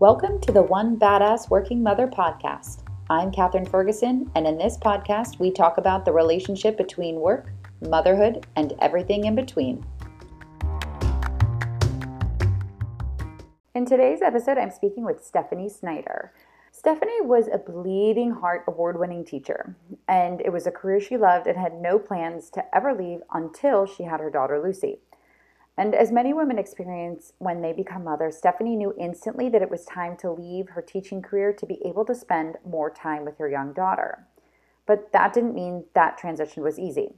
Welcome to the One Badass Working Mother podcast. I'm Katherine Ferguson, and in this podcast, we talk about the relationship between work, motherhood, and everything in between. In today's episode, I'm speaking with Stephanie Snyder. Stephanie was a bleeding heart award winning teacher, and it was a career she loved and had no plans to ever leave until she had her daughter Lucy. And as many women experience when they become mothers, Stephanie knew instantly that it was time to leave her teaching career to be able to spend more time with her young daughter. But that didn't mean that transition was easy.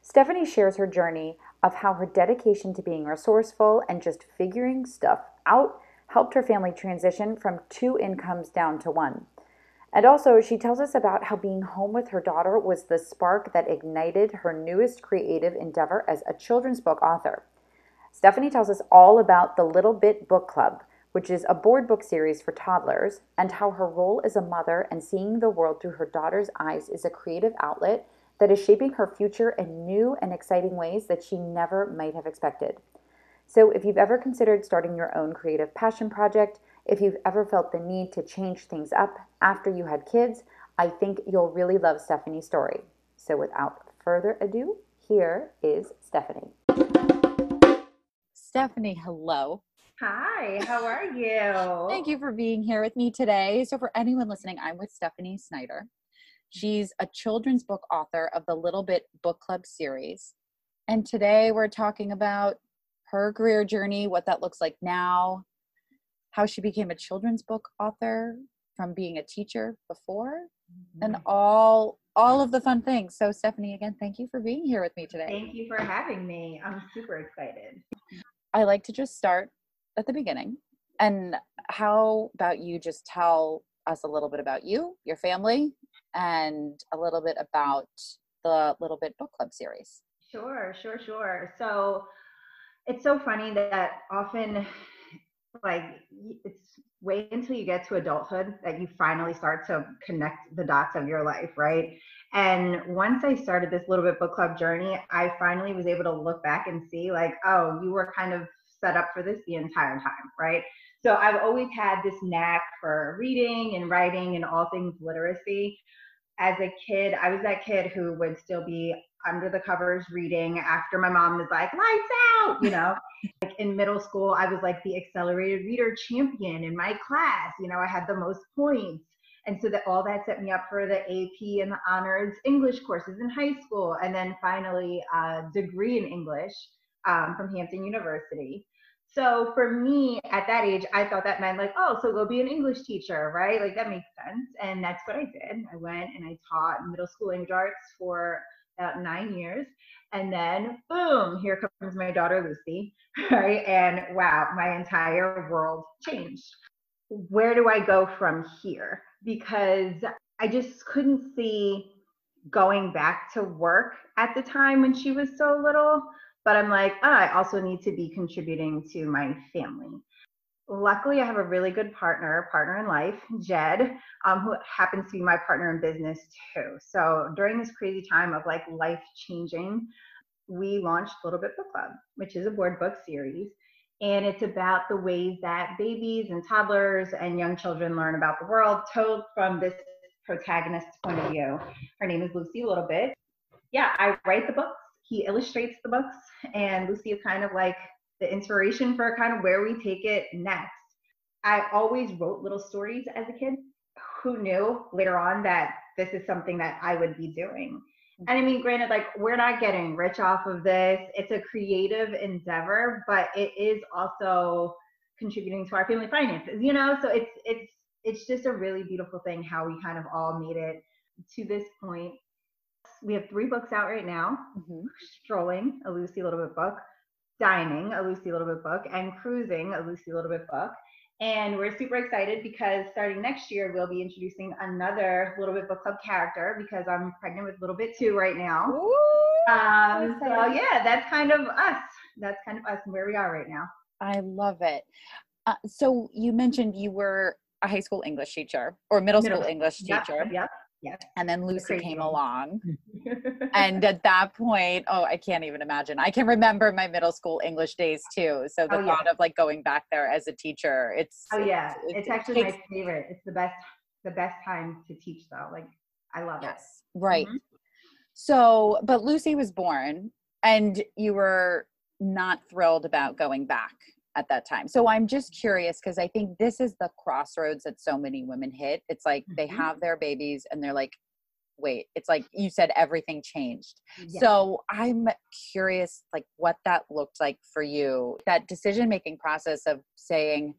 Stephanie shares her journey of how her dedication to being resourceful and just figuring stuff out helped her family transition from two incomes down to one. And also, she tells us about how being home with her daughter was the spark that ignited her newest creative endeavor as a children's book author. Stephanie tells us all about the Little Bit Book Club, which is a board book series for toddlers, and how her role as a mother and seeing the world through her daughter's eyes is a creative outlet that is shaping her future in new and exciting ways that she never might have expected. So, if you've ever considered starting your own creative passion project, if you've ever felt the need to change things up after you had kids, I think you'll really love Stephanie's story. So, without further ado, here is Stephanie. Stephanie, hello. Hi, how are you? Thank you for being here with me today. So, for anyone listening, I'm with Stephanie Snyder. She's a children's book author of the Little Bit Book Club series. And today we're talking about her career journey, what that looks like now, how she became a children's book author from being a teacher before, mm-hmm. and all all of the fun things. So Stephanie, again, thank you for being here with me today. Thank you for having me. I'm super excited. I like to just start at the beginning. And how about you just tell us a little bit about you, your family, and a little bit about the Little Bit Book Club series? Sure, sure, sure. So it's so funny that often, like, it's wait until you get to adulthood that you finally start to connect the dots of your life, right? And once I started this little bit book club journey, I finally was able to look back and see, like, oh, you were kind of set up for this the entire time, right? So I've always had this knack for reading and writing and all things literacy. As a kid, I was that kid who would still be under the covers reading after my mom was like, lights out, you know. Like in middle school, I was like the accelerated reader champion in my class. You know, I had the most points and so that all that set me up for the AP and the honors English courses in high school, and then finally a degree in English um, from Hampton University. So for me at that age, I thought that meant like, oh, so go be an English teacher, right? Like that makes sense. And that's what I did. I went and I taught middle school English arts for about nine years. And then boom, here comes my daughter Lucy, right? And wow, my entire world changed. Where do I go from here? because I just couldn't see going back to work at the time when she was so little. But I'm like, oh, I also need to be contributing to my family. Luckily, I have a really good partner, partner in life, Jed, um, who happens to be my partner in business too. So during this crazy time of like life changing, we launched Little Bit Book Club, which is a board book series and it's about the ways that babies and toddlers and young children learn about the world told from this protagonist's point of view. Her name is Lucy little bit. Yeah, I write the books, he illustrates the books, and Lucy is kind of like the inspiration for kind of where we take it next. I always wrote little stories as a kid. Who knew later on that this is something that I would be doing? And I mean, granted, like we're not getting rich off of this. It's a creative endeavor, but it is also contributing to our family finances, you know? So it's it's it's just a really beautiful thing how we kind of all made it to this point. We have three books out right now. Mm-hmm. Strolling, a Lucy Little Bit book, Dining, a Lucy Little Bit book, and Cruising, a Lucy Little Bit book. And we're super excited because starting next year, we'll be introducing another Little Bit Book Club character because I'm pregnant with Little Bit 2 right now. Ooh, um, so, yeah, that's kind of us. That's kind of us and where we are right now. I love it. Uh, so, you mentioned you were a high school English teacher or middle, middle school English yep, teacher. Yep. Yes. And then Lucy came along. and at that point, oh, I can't even imagine. I can remember my middle school English days too. So the Oh, yeah. thought of like going back there as a teacher, it's oh yeah, it- it's it actually takes- my favorite. It's the best, the best time to teach though. Like I love it. Yes. Right. Mhm. So, but Lucy was born and you were not thrilled about going back at that time. So I'm just curious because I think this is the crossroads that so many women hit. It's like they Mhm. have their babies and they're like, wait, it's like you said everything changed. Yeah. So I'm curious like what that looked like for you. That decision making process of saying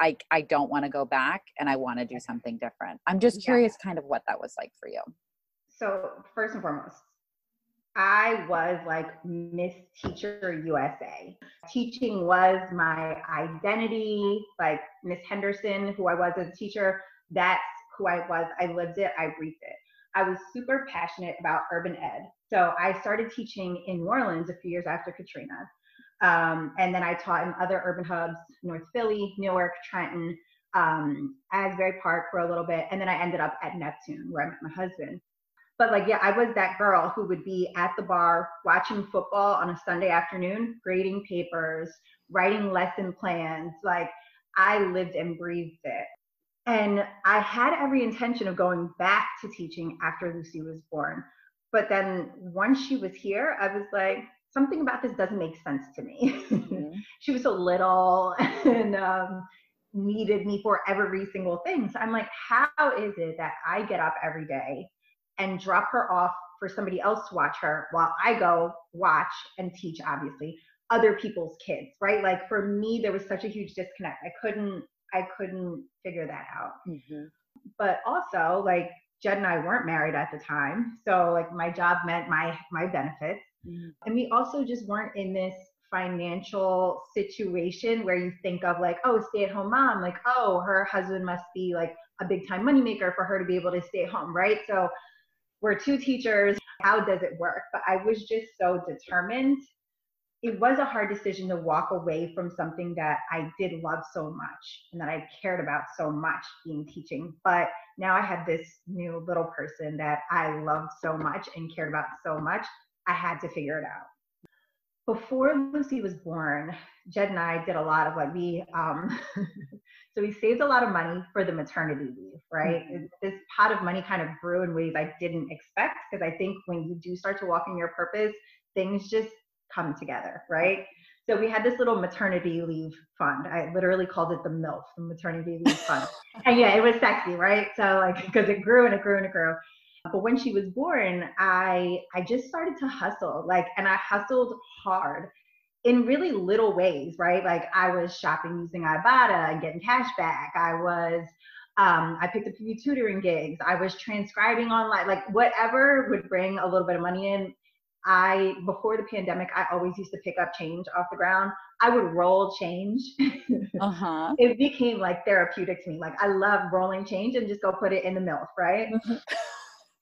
I I don't want to go back and I want to do something different. I'm just Yeah. curious kind of what that was like for you. so first and foremost, I was like Miss Teacher USA. Teaching was my identity, like Miss Henderson, who I was as a teacher, that's who I was. I lived it, I breathed it. I was super passionate about urban ed. So I started teaching in New Orleans a few years after Katrina. Um, and then I taught in other urban hubs, North Philly, Newark, Trenton, um, Asbury Park for a little bit. And then I ended up at Neptune, where I met my husband but like yeah i was that girl who would be at the bar watching football on a sunday afternoon grading papers writing lesson plans like i lived and breathed it and i had every intention of going back to teaching after lucy was born but then once she was here i was like something about this doesn't make sense to me Mhm. she was so little and um, needed me for every single thing. So I'm like, how is it that I get up every day and drop her off for somebody else to watch her while I go watch and teach, obviously, other people's kids, right? Like for me, there was such a huge disconnect. I couldn't, I couldn't figure that out. Mhm. But also, like Jed and I weren't married at the time, so like my job meant my my benefits Mhm. and we also just weren't in this financial situation where you think of like oh stay at home mom like oh her husband must be like a big time moneymaker for her to be able to stay home right so we're two teachers how does it work? But i was just so determined. It was a hard decision to walk away from something that i did love so much and that i cared about so much being teaching. But now i had this new little person that i loved so much and cared about so much i had to figure it out before Lucy was born, Jed and I did a lot of like we um so we saved a lot of money for the maternity leave, right? Mhm. This pot of money kind of grew in ways I didn't expect because I think when you do start to walk in your purpose, things just come together, right? So we had this little maternity leave fund. I literally called it the MILF, the maternity leave fund. and yeah, it was sexy, right? So like because it grew and it grew and it grew but when she was born i i just started to hustle like and i hustled hard in really little ways right? Like i was shopping using ibotta and getting cash back. I was um, i picked up a few tutoring gigs. I was transcribing online like whatever would bring a little bit of money in. I before the pandemic i always used to pick up change off the ground. I would roll change. Uh-huh. it became like therapeutic to me. Like i love rolling change and just go put it in the milk right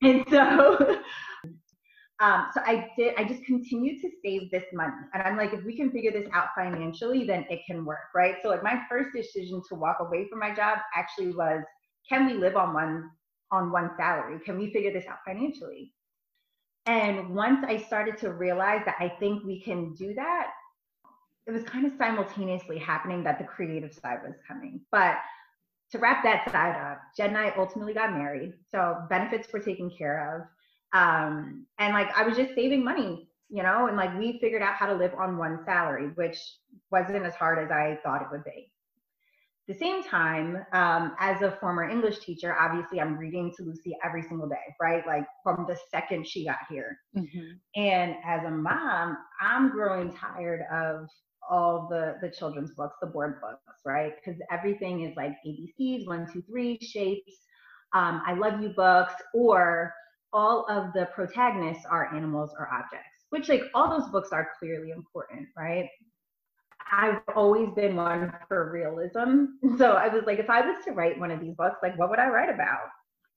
and so um, so i did i just continued to save this money. And i'm like if we can figure this out financially then it can work right? So like my first decision to walk away from my job actually was can we live on one on one salary? Can we figure this out financially? And once i started to realize that i think we can do that it was kind of simultaneously happening that the creative side was coming. But to wrap that side up, Jed and I ultimately got married. So benefits were taken care of. Um, and like I was just saving money, you know, and like we figured out how to live on one salary, which wasn't as hard as I thought it would be. At the same time, um, as a former English teacher, obviously I'm reading to Lucy every single day, right? Like from the second she got here. Mhm. And as a mom, I'm growing tired of all the the children's books, the board books, right? Because everything is like ABCs, one, two, three, shapes, um, I love you books, or all of the protagonists are animals or objects, which like all those books are clearly important, right? I've always been one for realism. So I was like, if I was to write one of these books, like what would I write about?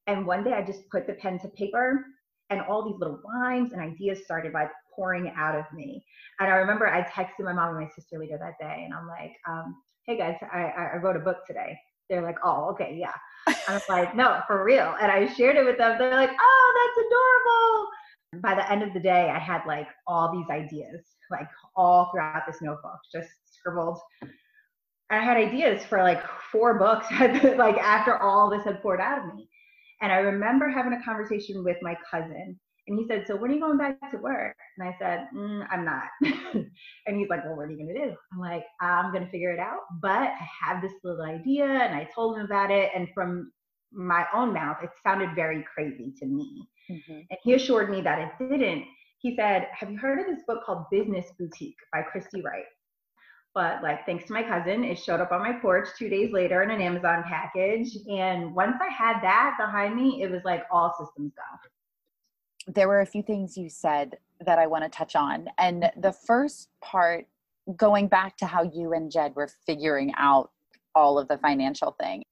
And one day I just put the pen to paper and all these little rhymes and ideas started like pouring out of me. And I remember I texted my mom and my sister later that day and I'm like, um, hey guys, I, I wrote a book today. They're like, oh, okay, yeah. I was like, no, for real. And I shared it with them. They're like, oh, that's adorable. By the end of the day, I had like all these ideas, like all throughout this notebook, just scribbled. I had ideas for like four books, like after all this had poured out of me. And I remember having a conversation with my cousin and he said, So when are you going back to work? And I said, mm, I'm not. and he's like, Well, what are you going to do? I'm like, I'm going to figure it out. But I have this little idea. And I told him about it. And from my own mouth, it sounded very crazy to me. Mm-hmm. And he assured me that it didn't. He said, Have you heard of this book called Business Boutique by Christy Wright? But like, thanks to my cousin, it showed up on my porch two days later in an Amazon package. And once I had that behind me, it was like all systems go there were a few things you said that I want to touch on. And the first part, going back to how you and Jed were figuring out all of the financial thing,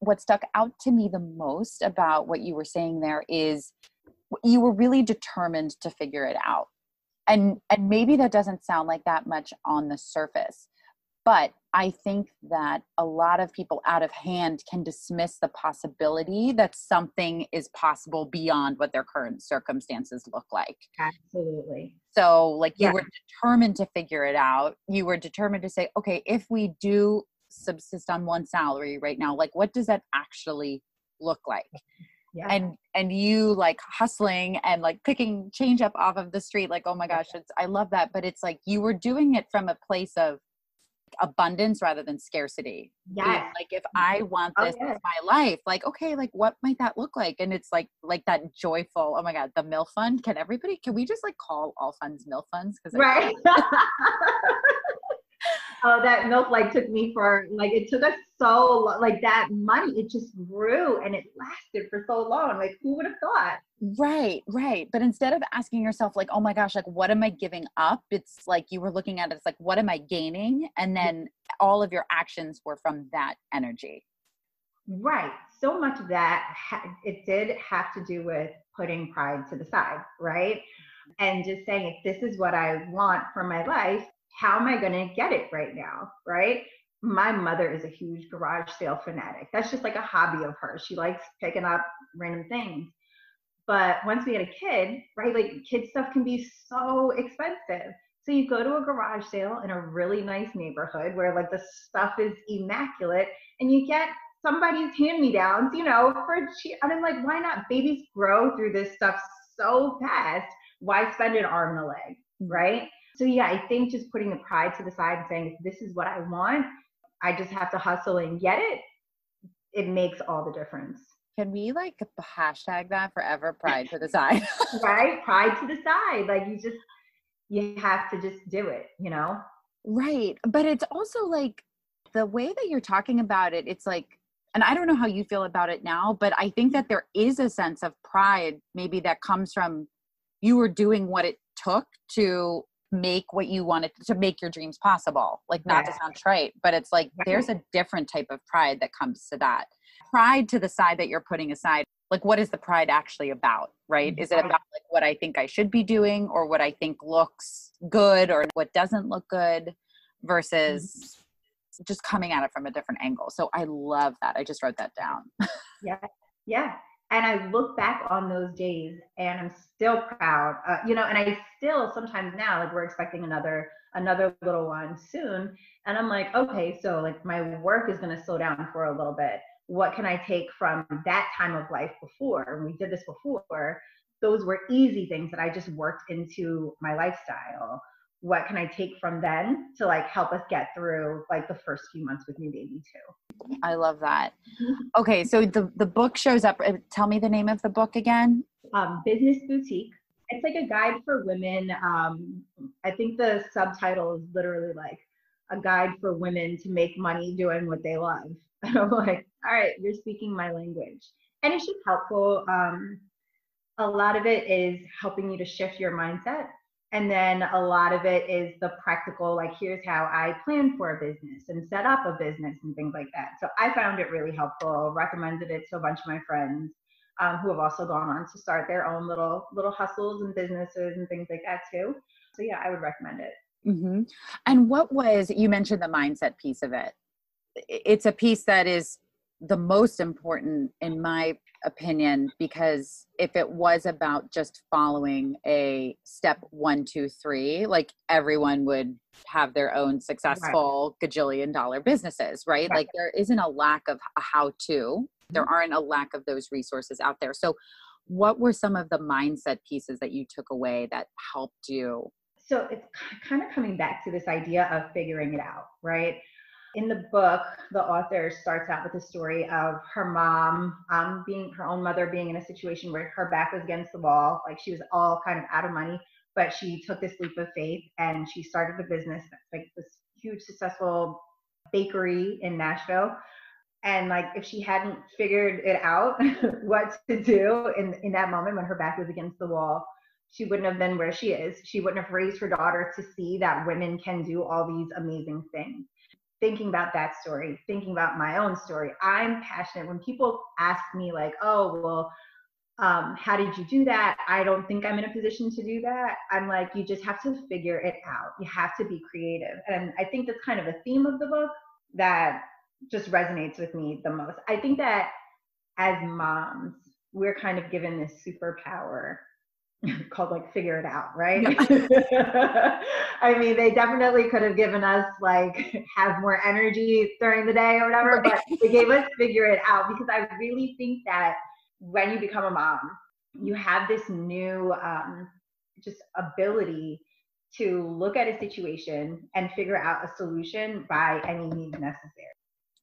what stuck out to me the most about what you were saying there is you were really determined to figure it out. And and maybe that doesn't sound like that much on the surface, but I think that a lot of people out of hand can dismiss the possibility that something is possible beyond what their current circumstances look like. Absolutely. So, like, you yeah. were determined to figure it out. You were determined to say, okay, if we do subsist on one salary right now, like, what does that actually look like? Yeah. and and you like hustling and like picking change up off of the street like oh my gosh it's i love that but it's like you were doing it from a place of abundance rather than scarcity. Yeah. Like if mm-hmm. I want oh, this oh, in my life, like okay, like what might that look like? And it's like like that joyful. Oh my god, the mill fund. Can everybody? Can we just like call all funds mill funds? Because right. oh, that milk like took me for like it took us so like that money. It just grew and it lasted for so long. Like who would have thought? Right, right. But instead of asking yourself like, oh my gosh, like what am I giving up? It's like you were looking at it. It's like what am I gaining? And then all of your actions were from that energy. Right. So much of that it did have to do with putting pride to the side, right? And just saying, if this is what I want for my life, how am I going to get it right now? Right. My mother is a huge garage sale fanatic. That's just like a hobby of hers. She likes picking up random things. But once we had a kid, right, like kid stuff can be so expensive. So you go to a garage sale in a really nice neighborhood where like the stuff is immaculate and you get somebody's hand-me-downs, you know, for cheap. And I'm like, why not? Babies grow through this stuff so fast. Why spend an arm and a leg, mm-hmm. right? So yeah, I think just putting the pride to the side and saying, if this is what I want, I just have to hustle and get it. It makes all the difference. Can we like hashtag that forever? Pride to the side. right, pride to the side. Like you just you have to just do it. You know. Right, but it's also like the way that you're talking about it. It's like and I don't know how you feel about it now, but I think that there is a sense of pride maybe that comes from you were doing what it took to make what you wanted to make your dreams possible. Like not yeah. to sound trite, but it's like there's a different type of pride that comes to that. Pride to the side that you're putting aside. Like what is the pride actually about, right? Is it about like what I think I should be doing or what I think looks good or what doesn't look good versus mm-hmm. just coming at it from a different angle. So I love that. I just wrote that down. yeah. Yeah and I look back on those days and I'm still proud, uh, you know, and I still sometimes now, like we're expecting another, another little one soon. And I'm like, okay, so like my work is going to slow down for a little bit. What can I take from that time of life before? And we did this before. Those were easy things that I just worked into my lifestyle what can I take from then to like help us get through like the first few months with new baby too. I love that. Okay, so the the book shows up. Uh, tell me the name of the book again. Um, Business Boutique. It's like a guide for women. Um, I think the subtitle is literally like a guide for women to make money doing what they love. And I'm like, all right, you're speaking my language, and it's just helpful. Um, a lot of it is helping you to shift your mindset and then a lot of it is the practical, like here's how I plan for a business and set up a business and things like that. So I found it really helpful, recommended it to a bunch of my friends um, who have also gone on to start their own little little hustles and businesses and things like that too. So yeah, I would recommend it. Mm-hmm. And what was you mentioned the mindset piece of it? It's a piece that is the most important in my opinion because if it was about just following a step one two three like everyone would have their own successful right. gajillion dollar businesses right? right? like there isn't a lack of a how to mm-hmm. there aren't a lack of those resources out there so what were some of the mindset pieces that you took away that helped you so it's kind of coming back to this idea of figuring it out right in the book, the author starts out with a story of her mom um, being her own mother being in a situation where her back was against the wall, like she was all kind of out of money, but she took this leap of faith and she started a business, like this huge successful bakery in Nashville. And like if she hadn't figured it out what to do in, in that moment when her back was against the wall, she wouldn't have been where she is. She wouldn't have raised her daughter to see that women can do all these amazing things thinking about that story, thinking about my own story. I'm passionate. When people ask me, like, oh, well, um, how did you do that? I don't think I'm in a position to do that. I'm like, you just have to figure it out. You have to be creative. And I think that's kind of a theme of the book that just resonates with me the most. I think that as moms, we're kind of given this superpower called like figure it out right? I mean they definitely could have given us like have more energy during the day or whatever but they gave us figure it out because i really think that when you become a mom you have this new um, just ability to look at a situation and figure out a solution by any means necessary.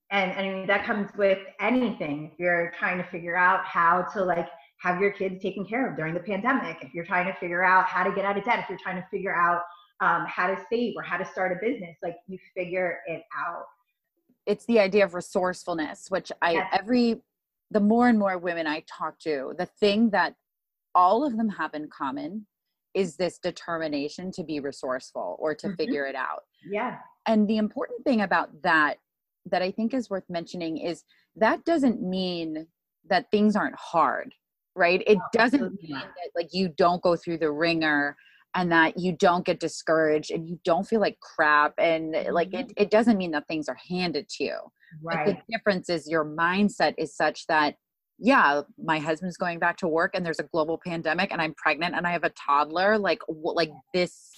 And i mean that comes with anything if you're trying to figure out how to like have your kids taken care of during the pandemic, if you're trying to figure out how to get out of debt, if you're trying to figure out um, how to save or how to start a business, like you figure it out. It's the idea of resourcefulness, which I, yes. every, the more and more women I talk to, the thing that all of them have in common is this determination to be resourceful or to mm-hmm. figure it out. Yeah. And the important thing about that, that I think is worth mentioning, is that doesn't mean that things aren't hard right? It doesn't mean that like you don't go through the wringer and that you don't get discouraged and you don't feel like crap and like it, mm-hmm. it doesn't mean that things are handed to you. Right the difference is your mindset is such that yeah my husband's going back to work and there's a global pandemic and i'm pregnant and i have a toddler like like this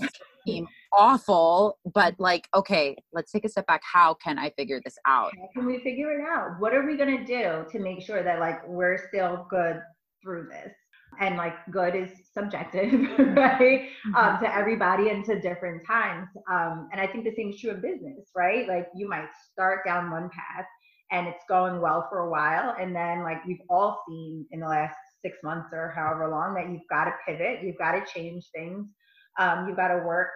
seem awful but like okay let's take a step back. How can i figure this out? How can we figure it out? What are we going to do to make sure that like we're still good through this. And like good is subjective right? Um, mm-hmm. um, to everybody and to different times. Um, and i think the same is true of business right? Like you might start down one path and it's going well for a while and then like we've all seen in the last six months or however long that you've got to pivot you've got to change things. Um, you've got to work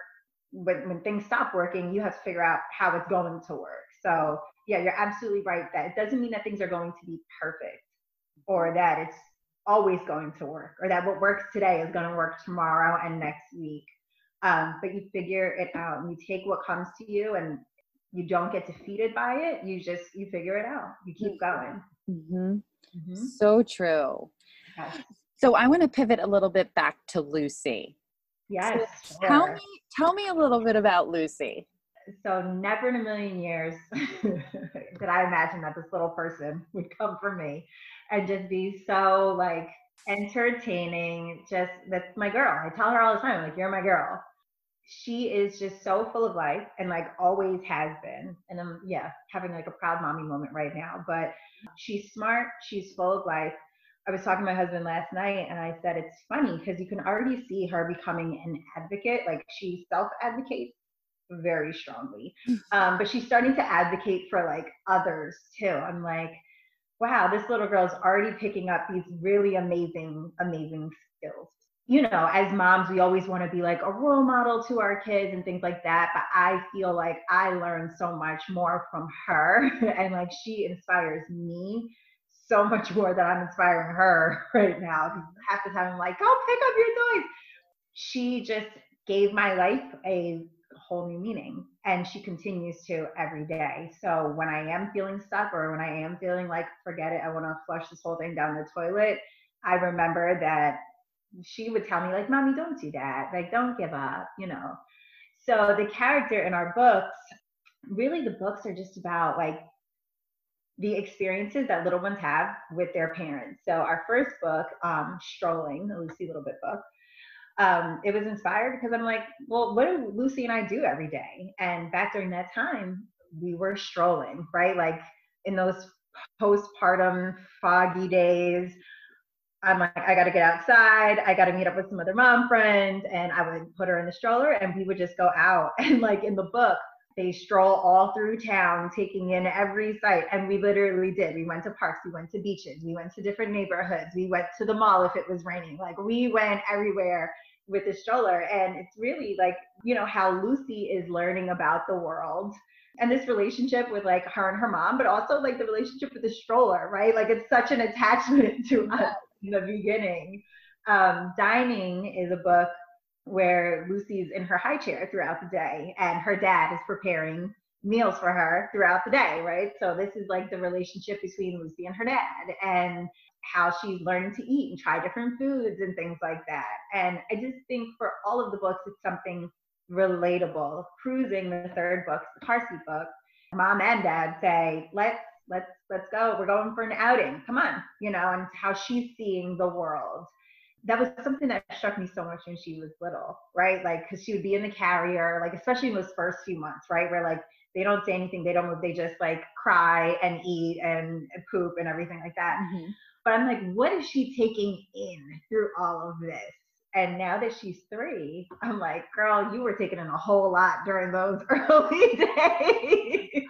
when, when things stop working you have to figure out how it's going to work. So yeah you're absolutely right that it doesn't mean that things are going to be perfect or that it's always going to work or that what works today is going to work tomorrow and next week. Um, but you figure it out and you take what comes to you and you don't get defeated by it. You just, you figure it out. You keep going. Mm-hmm. Mm-hmm. So true. Yes. So I want to pivot a little bit back to Lucy. Yes. So sure. Tell me, tell me a little bit about Lucy. So never in a million years did I imagine that this little person would come for me and just be so like entertaining. Just that's my girl. I tell her all the time, like, you're my girl. She is just so full of life and like always has been. And I'm, yeah, having like a proud mommy moment right now. But she's smart, she's full of life. I was talking to my husband last night and I said it's funny because you can already see her becoming an advocate. Like she self advocates very strongly. Um, but she's starting to advocate for like others too. I'm like, wow, this little girl is already picking up these really amazing, amazing skills. You know, as moms, we always want to be like a role model to our kids and things like that. But I feel like I learned so much more from her, and like she inspires me so much more than I'm inspiring her right now. Half the time, I'm like, go pick up your toys. She just gave my life a whole new meaning and she continues to every day. So when i am feeling stuck or when i am feeling like forget it i want to flush this whole thing down the toilet i remember that she would tell me like mommy don't do that. Like don't give up you know. So the character in our books really the books are just about like the experiences that little ones have with their parents. So our first book, um, Strolling, the Lucy Little Bit book, um, it was inspired because I'm like, well, what do Lucy and I do every day? And back during that time, we were strolling, right? Like in those postpartum foggy days, I'm like, I got to get outside. I got to meet up with some other mom friends. And I would put her in the stroller and we would just go out. And like in the book, they stroll all through town, taking in every sight. And we literally did. We went to parks, we went to beaches, we went to different neighborhoods, we went to the mall if it was raining. Like we went everywhere with the stroller. And it's really like, you know, how Lucy is learning about the world and this relationship with like her and her mom, but also like the relationship with the stroller, right? Like it's such an attachment to us in the beginning. Um, Dining is a book where Lucy's in her high chair throughout the day and her dad is preparing meals for her throughout the day, right? So this is like the relationship between Lucy and her dad and how she's learning to eat and try different foods and things like that. And I just think for all of the books, it's something relatable. Cruising, the third book, the Parsi book, mom and dad say, let's let's let's go. We're going for an outing. Come on, you know, and how she's seeing the world. That was something that struck me so much when she was little, right? Like, because she would be in the carrier, like especially in those first few months, right, where like they don't say anything, they don't move, they just like cry and eat and poop and everything like that. Mm-hmm. But I'm like, what is she taking in through all of this? And now that she's three, I'm like, girl, you were taking in a whole lot during those early days.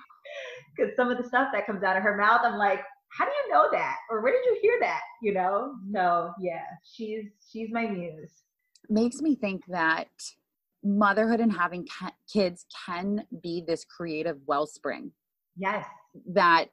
Because some of the stuff that comes out of her mouth, I'm like, how do you know that? Or where did you hear that? You know? No, yeah, she's she's my muse. Makes me think that motherhood and having kids can be this creative wellspring. Yes. That,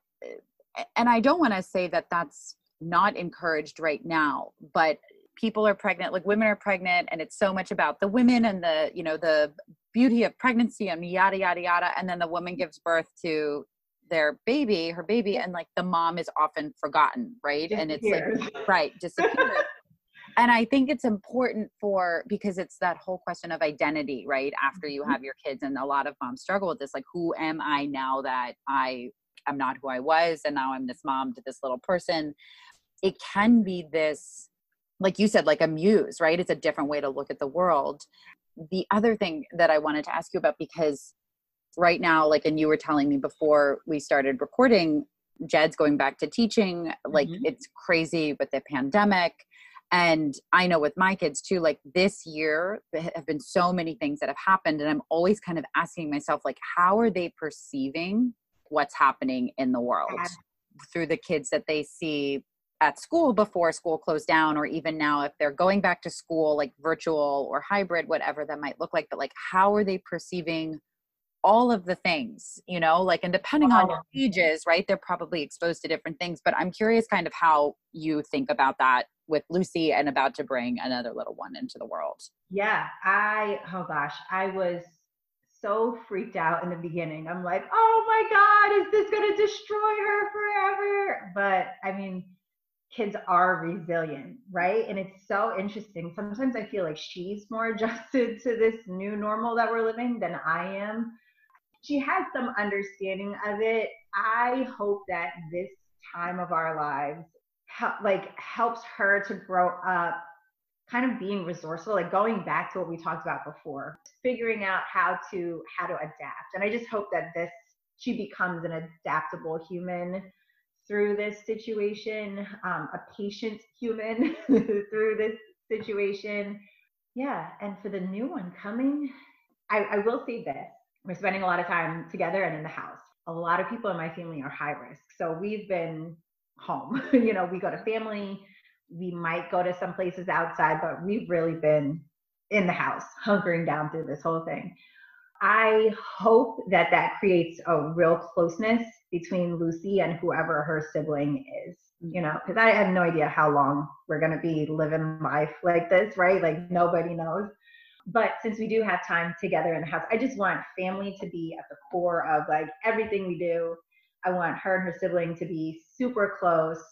and I don't want to say that that's not encouraged right now, but people are pregnant like women are pregnant and it's so much about the women and the you know the beauty of pregnancy and yada yada yada and then the woman gives birth to their baby her baby and like the mom is often forgotten right and it's like right disappears and i think it's important for because it's that whole question of identity right after you mm-hmm. have your kids and a lot of moms struggle with this like who am i now that i am not who i was and now i'm this mom to this little person it can be this like you said, like a muse, right? It's a different way to look at the world. The other thing that I wanted to ask you about, because right now, like, and you were telling me before we started recording, Jed's going back to teaching. Like, mm-hmm. it's crazy with the pandemic. And I know with my kids too, like this year, have been so many things that have happened. And I'm always kind of asking myself, like, how are they perceiving what's happening in the world? through the kids that they see at school before school closed down or even now if they're going back to school like virtual or hybrid whatever that might look like but like how are they perceiving all of the things you know like and depending on your ages right they're probably exposed to different things but i'm curious kind of how you think about that with lucy and about to bring another little one into the world yeah i oh gosh i was so freaked out in the beginning i'm like oh my god is this going to destroy her forever but i mean kids are resilient, right? And it's so interesting. Sometimes I feel like she's more adjusted to this new normal that we're living than I am. She has some understanding of it. I hope that this time of our lives help, like helps her to grow up kind of being resourceful like going back to what we talked about before figuring out how to how to adapt and i just hope that this she becomes an adaptable human through this situation, um, a patient human through this situation. Yeah, and for the new one coming, I, I will say this we're spending a lot of time together and in the house. A lot of people in my family are high risk. So we've been home. you know, we go to mm-hmm. family, we might go to some places outside, but we've really been in the house, hunkering down through this whole thing. I hope that that creates a real closeness between Lucy and whoever her sibling is, you mm-hmm. know, because I have no idea how long we're going to be living life like this, right? Like nobody knows. But since we do have time together in the house, I just want family to be at the core of like everything we do. I want her and her sibling to be super close.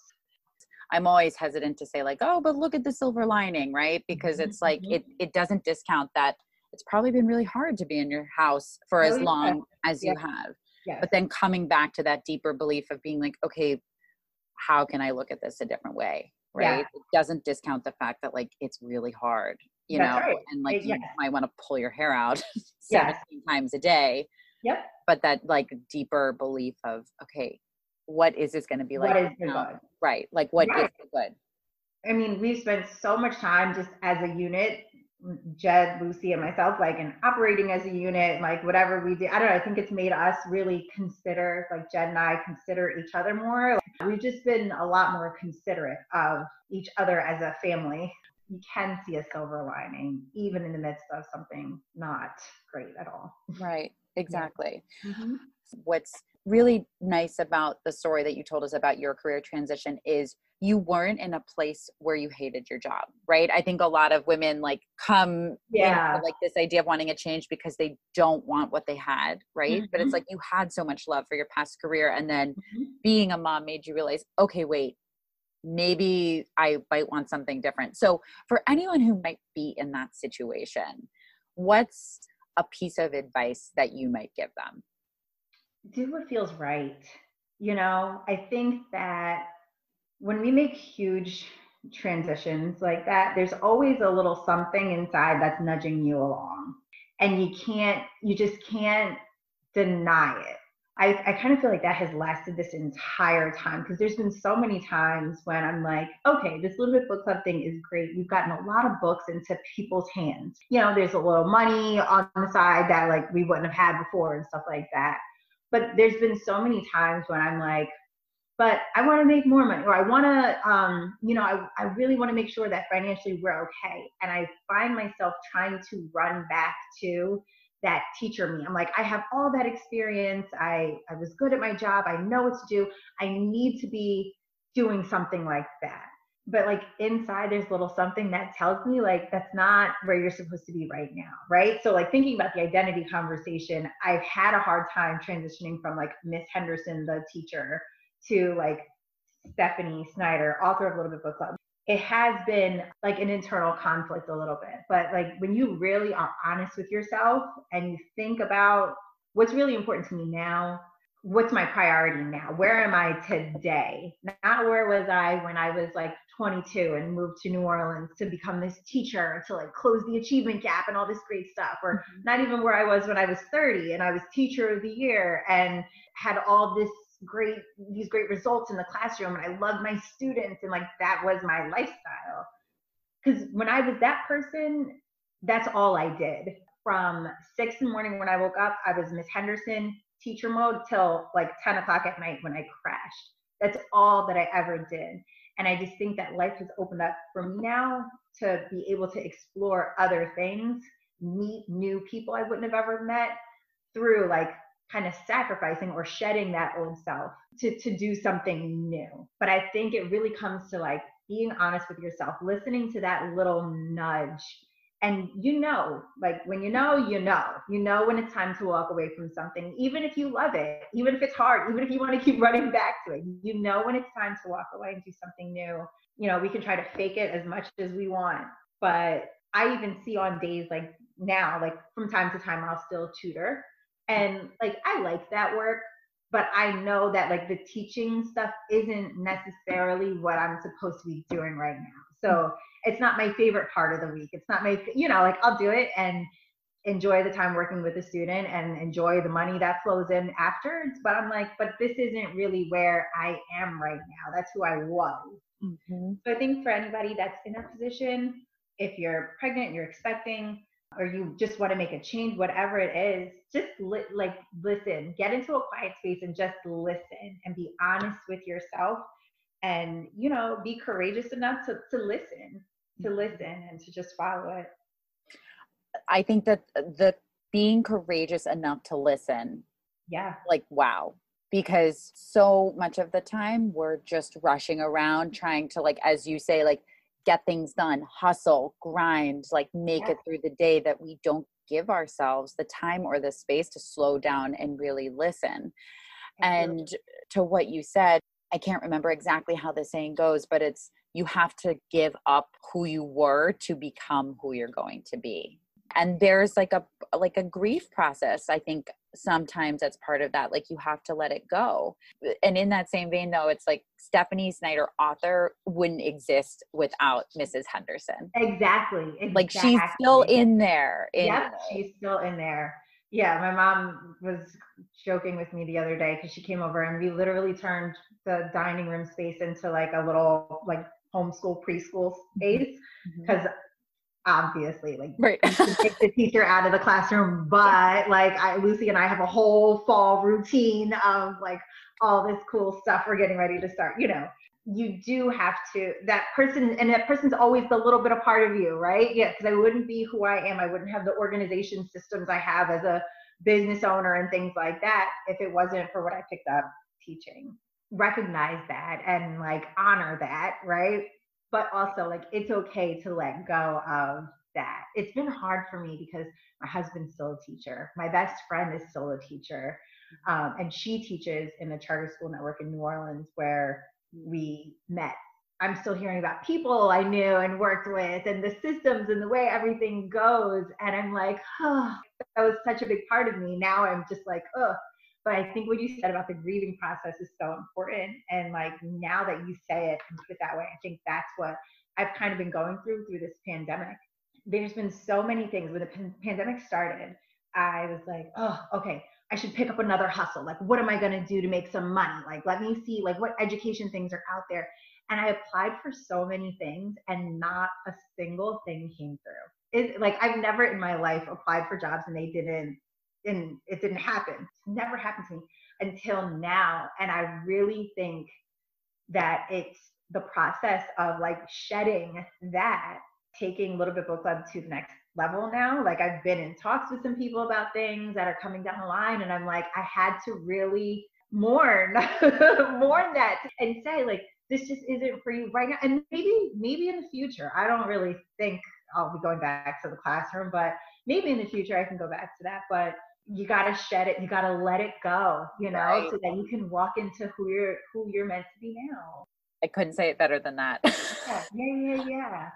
I'm always hesitant to say like, oh, but look at the silver lining, right? Because it's like mm-hmm. it it doesn't discount that it's probably been really hard to be in your house for as oh, long as you have yes. but then coming back to that deeper belief of being like okay how can i look at this a different way right yeah. it doesn't discount the fact that like it's really hard you That's know right. and like you might want to pull your hair out 17 yes. times a day yep but that like deeper belief of okay what is this going to be like what is good? right like what right. is good i mean we've spent so much time just as a unit Jed, Lucy, and myself, like, and operating as a unit, like, whatever we do. I don't know. I think it's made us really consider, like, Jed and I consider each other more. We've just been a lot more considerate of each other as a family. You can see a silver lining, even in the midst of something not great at all. Right. Exactly. Mm-hmm. What's really nice about the story that you told us about your career transition is you weren't in a place where you hated your job right i think a lot of women like come yeah like this idea of wanting a change because they don't want what they had right mm-hmm. but it's mm-hmm. like you had so much love for your past career and then mm-hmm. being a mom made you realize okay wait maybe i might want something different so for anyone who might be in that situation what's a piece of advice that you might give them do what feels right you know i think that when we make huge transitions like that, there's always a little something inside that's nudging you along. And you can't, you just can't deny it. I, I kind of feel like that has lasted this entire time because there's been so many times when I'm like, okay, this little bit book club thing is great. We've gotten a lot of books into people's hands. You know, there's a little money on the side that like we wouldn't have had before and stuff like that. But there's been so many times when I'm like, but I want to make more money or I want to, um, you know, I, I really want to make sure that financially we're okay. And I find myself trying to run back to that teacher me. I'm like, I have all that experience. I, I was good at my job. I know what to do. I need to be doing something like that. But like inside, there's little something that tells me like that's not where you're supposed to be right now, right? So like thinking about the identity conversation, I've had a hard time transitioning from like Miss Henderson, the teacher, to like Stephanie Snyder, author of Little Bit Book Club. It has been like an internal conflict a little bit, but like when you really are honest with yourself and you think about what's really important to me now, what's my priority now? Where am I today? Not where was I when I was like 22 and moved to New Orleans to become this teacher to like close the achievement gap and all this great stuff, or mm-hmm. not even where I was when I was 30 and I was teacher of the year and had all this great these great results in the classroom and I loved my students and like that was my lifestyle. Cuz when I was that person, that's all I did. From six in the morning when I woke up, I was Miss Henderson teacher mode till like 10 o'clock at night when I crashed. That's all that I ever did. And I just think that life has opened up for me now to be able to explore other things, meet new people I wouldn't have ever met through like kind of sacrificing or shedding that old self to, to do something new. But I think it really comes to like being honest with yourself, listening to that little nudge. And you know, like when you know, you know, you know when it's time to walk away from something, even if you love it, even if it's hard, even if you want to keep running back to it, you know when it's time to walk away and do something new. You know, we can try to fake it as much as we want, but I even see on days like now, like from time to time, I'll still tutor and like I like that work, but I know that like the teaching stuff isn't necessarily what I'm supposed to be doing right now. So it's not my favorite part of the week. It's not my, you know, like I'll do it and enjoy the time working with the student and enjoy the money that flows in afterwards. But I'm like, but this isn't really where I am right now. That's who I was. Mm-hmm. So I think for anybody that's in that position, if you're pregnant, you're expecting, or you just want to make a change, whatever it is, just li- like listen, get into a quiet space and just listen and be honest with yourself and, you know, be courageous enough to, to listen, to mm-hmm. listen and to just follow it. I think that the being courageous enough to listen. Yeah. Like, wow. Because so much of the time we're just rushing around trying to, like, as you say, like, get things done, hustle, grind, like make yeah. it through the day that we don't give ourselves the time or the space to slow down and really listen. And to what you said, I can't remember exactly how the saying goes, but it's you have to give up who you were to become who you're going to be. And there's like a like a grief process I think sometimes that's part of that like you have to let it go. And in that same vein though it's like stephanie snyder author wouldn't exist without mrs henderson. Exactly, exactly. like she's still in there in, yep she's still in there. Yeah my mom was joking with me the other day because she came over and we literally turned the dining room space into like a little like homeschool preschool mm-hmm. space because mm-hmm obviously like right. take the teacher out of the classroom but like I, lucy and i have a whole fall routine of like all this cool stuff we're getting ready to start you know. You do have to that person and that person's always the little bit of part of you right? Yeah because i wouldn't be who i am. I wouldn't have the organization systems i have as a business owner and things like that if it wasn't for what i picked up teaching. Recognize that and like honor that right but also like it's okay to let go of that. It's been hard for me because my husband's still a teacher. My best friend is still a teacher. Um, and she teaches in the charter school network in New Orleans where we met. I'm still hearing about people I knew and worked with and the systems and the way everything goes. And I'm like, oh, that was such a big part of me. Now I'm just like, oh, but I think what you said about the grieving process is so important. And like now that you say it and put it that way, I think that's what I've kind of been going through through this pandemic. There's been so many things when the pan- pandemic started. I was like, oh, okay, I should pick up another hustle. Like, what am I going to do to make some money? Like, let me see, like, what education things are out there. And I applied for so many things, and not a single thing came through. It, like, I've never in my life applied for jobs and they didn't and it didn't happen. Never happened to me until now. And I really think that it's the process of like shedding that, taking Little Bit Book Club to the next level now. Like I've been in talks with some people about things that are coming down the line, and I'm like, I had to really mourn, mourn that and say, like, this just isn't for you right now. And maybe, maybe in the future, I don't really think I'll be going back to the classroom, but maybe in the future I can go back to that. But you got to shed it you got to let it go you know right. so that you can walk into who you're who you're meant to be now. I couldn't say it better than that. Yeah yeah yeah yeah.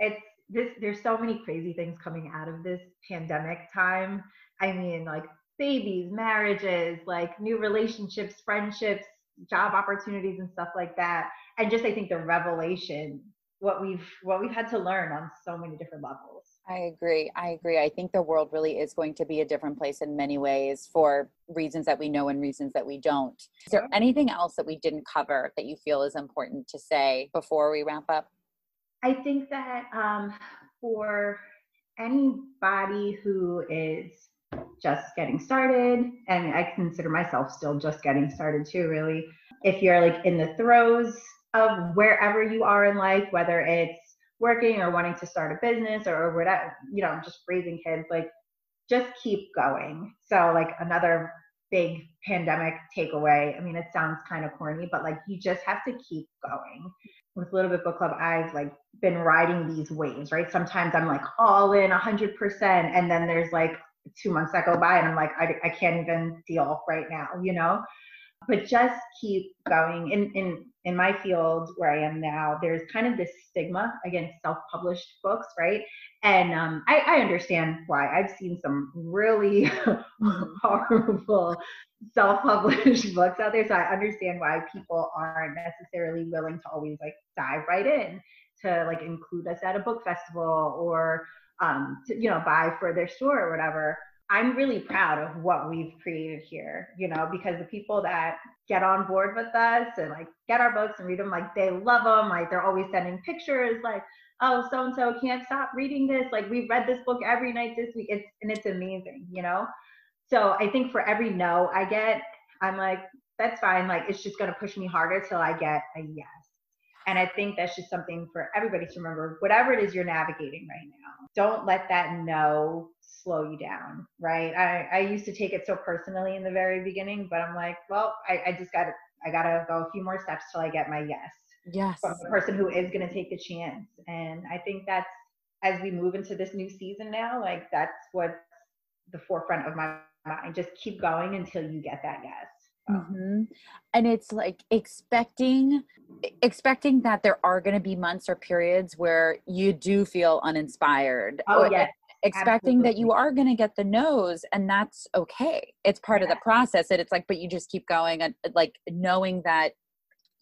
It's this there's so many crazy things coming out of this pandemic time. I mean like babies marriages like new relationships friendships job opportunities and stuff like that. And just i think the revelation what we've what we've had to learn on so many different levels I agree. I agree. I think the world really is going to be a different place in many ways for reasons that we know and reasons that we don't. Is there anything else that we didn't cover that you feel is important to say before we wrap up? I think that um, for anybody who is just getting started, and I consider myself still just getting started too, really, if you're like in the throes of wherever you are in life, whether it's working or wanting to start a business or whatever, you know, just raising kids, like just keep going. So like another big pandemic takeaway. I mean, it sounds kind of corny, but like you just have to keep going. With Little Bit Book Club, I've like been riding these waves, right? Sometimes I'm like all in a hundred percent, and then there's like two months that go by, and I'm like, I, I can't even deal right now, you know but just keep going. In in in my field where i am now there's kind of this stigma against self-published books right? And um, I, I understand why. I've seen some really mm-hmm. horrible self-published books out there so i understand why people aren't necessarily willing to always like dive right in to like include us at a book festival or um, to, you know buy for their store or whatever I'm really proud of what we've created here, you know, because the people that get on board with us and like get our books and read them, like they love them. Like they're always sending pictures, like, oh, so and so can't stop reading this. Like we've read this book every night this week. It's and it's amazing, you know. So I think for every no I get, I'm like, that's fine. Like it's just gonna push me harder till I get a yes. And I think that's just something for everybody to remember. Whatever it is you're navigating right now, don't let that no slow you down, right? I, I used to take it so personally in the very beginning, but I'm like, well, I, I just got to, I got to go a few more steps till I get my yes. Yes. From the person who is going to take the chance. And I think that's, as we move into this new season now, like that's what's the forefront of my mind. Just keep going until you get that yes. Mm-hmm. And it's like expecting expecting that there are going to be months or periods where you do feel uninspired. Oh yeah expecting absolutely. that you are going to get the noes and that's okay it's part yeah. of the process and it's like but you just keep going and like knowing that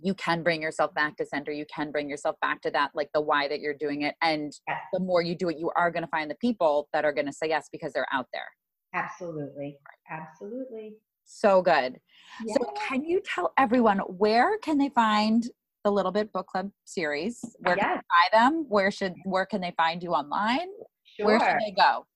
you can bring yourself back to center you can bring yourself back to that like the why that you're doing it and yes. the more you do it you are going to find the people that are going to say yes because they're out there absolutely absolutely so good yeah. so can you tell everyone where can they find the little bit book club series where can they buy them where should where can they find you online sure. where should they go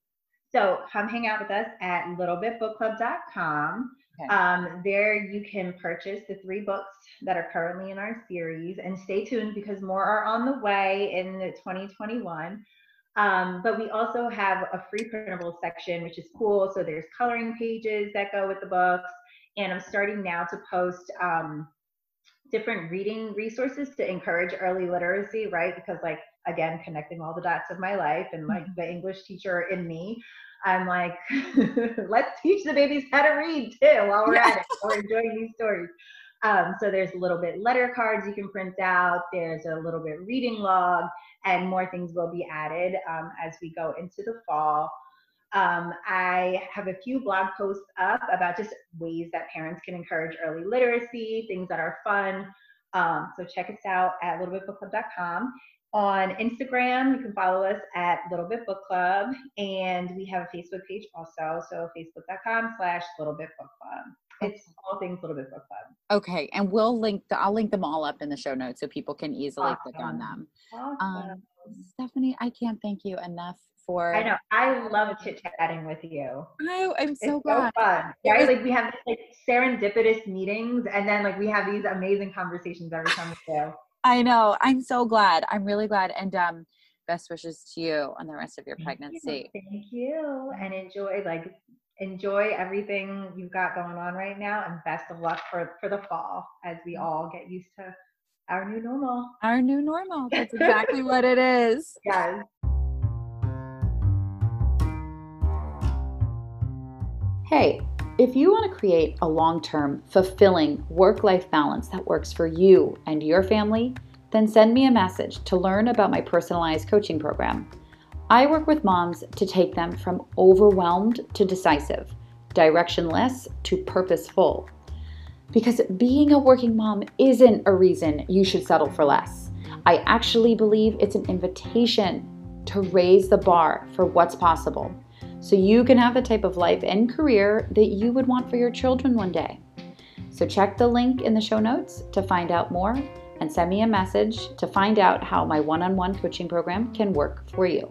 so come hang out with us at littlebitbookclub.com Okay. Um, there you can purchase the three books that are currently in our series and stay tuned because more are on the way in 2021. Um, but we also have a free printable section, which is cool. So there's coloring pages that go with the books. And I'm starting now to post um, different reading resources to encourage early literacy, right? Because, like, again, connecting all the dots of my life and like mm-hmm. the English teacher in me, I'm like, let's teach the babies how to read too while we're at it. We're enjoying these stories. Um, so there's a little bit letter cards you can print out. There's a little bit reading log, and more things will be added um, as we go into the fall. Um, I have a few blog posts up about just ways that parents can encourage early literacy, things that are fun. Um, so check us out at littlebitbookclub.com. On Instagram, you can follow us at Little Bit Book Club, and we have a Facebook page also. So facebook.com slash Little Bit Book Club. It's all things Little Bit Book Club. Okay, and we'll link. The, I'll link them all up in the show notes so people can easily awesome. click on them. Awesome. Um, Stephanie, I can't thank you enough for. I know. I love chit chatting with you. I, I'm so it's glad. So fun. Right? Like we have like serendipitous meetings, and then like we have these amazing conversations every time we do. I know. I'm so glad. I'm really glad. And um, best wishes to you on the rest of your Thank pregnancy. You. Thank you. And enjoy like enjoy everything you've got going on right now and best of luck for for the fall as we all get used to our new normal. Our new normal. That's exactly what it is. Yes. Hey, if you want to create a long term, fulfilling work life balance that works for you and your family, then send me a message to learn about my personalized coaching program. I work with moms to take them from overwhelmed to decisive, directionless to purposeful. Because being a working mom isn't a reason you should settle for less. I actually believe it's an invitation to raise the bar for what's possible so you can have the type of life and career that you would want for your children one day. So check the link in the show notes to find out more and send me a message to find out how my one on one coaching program can work for you.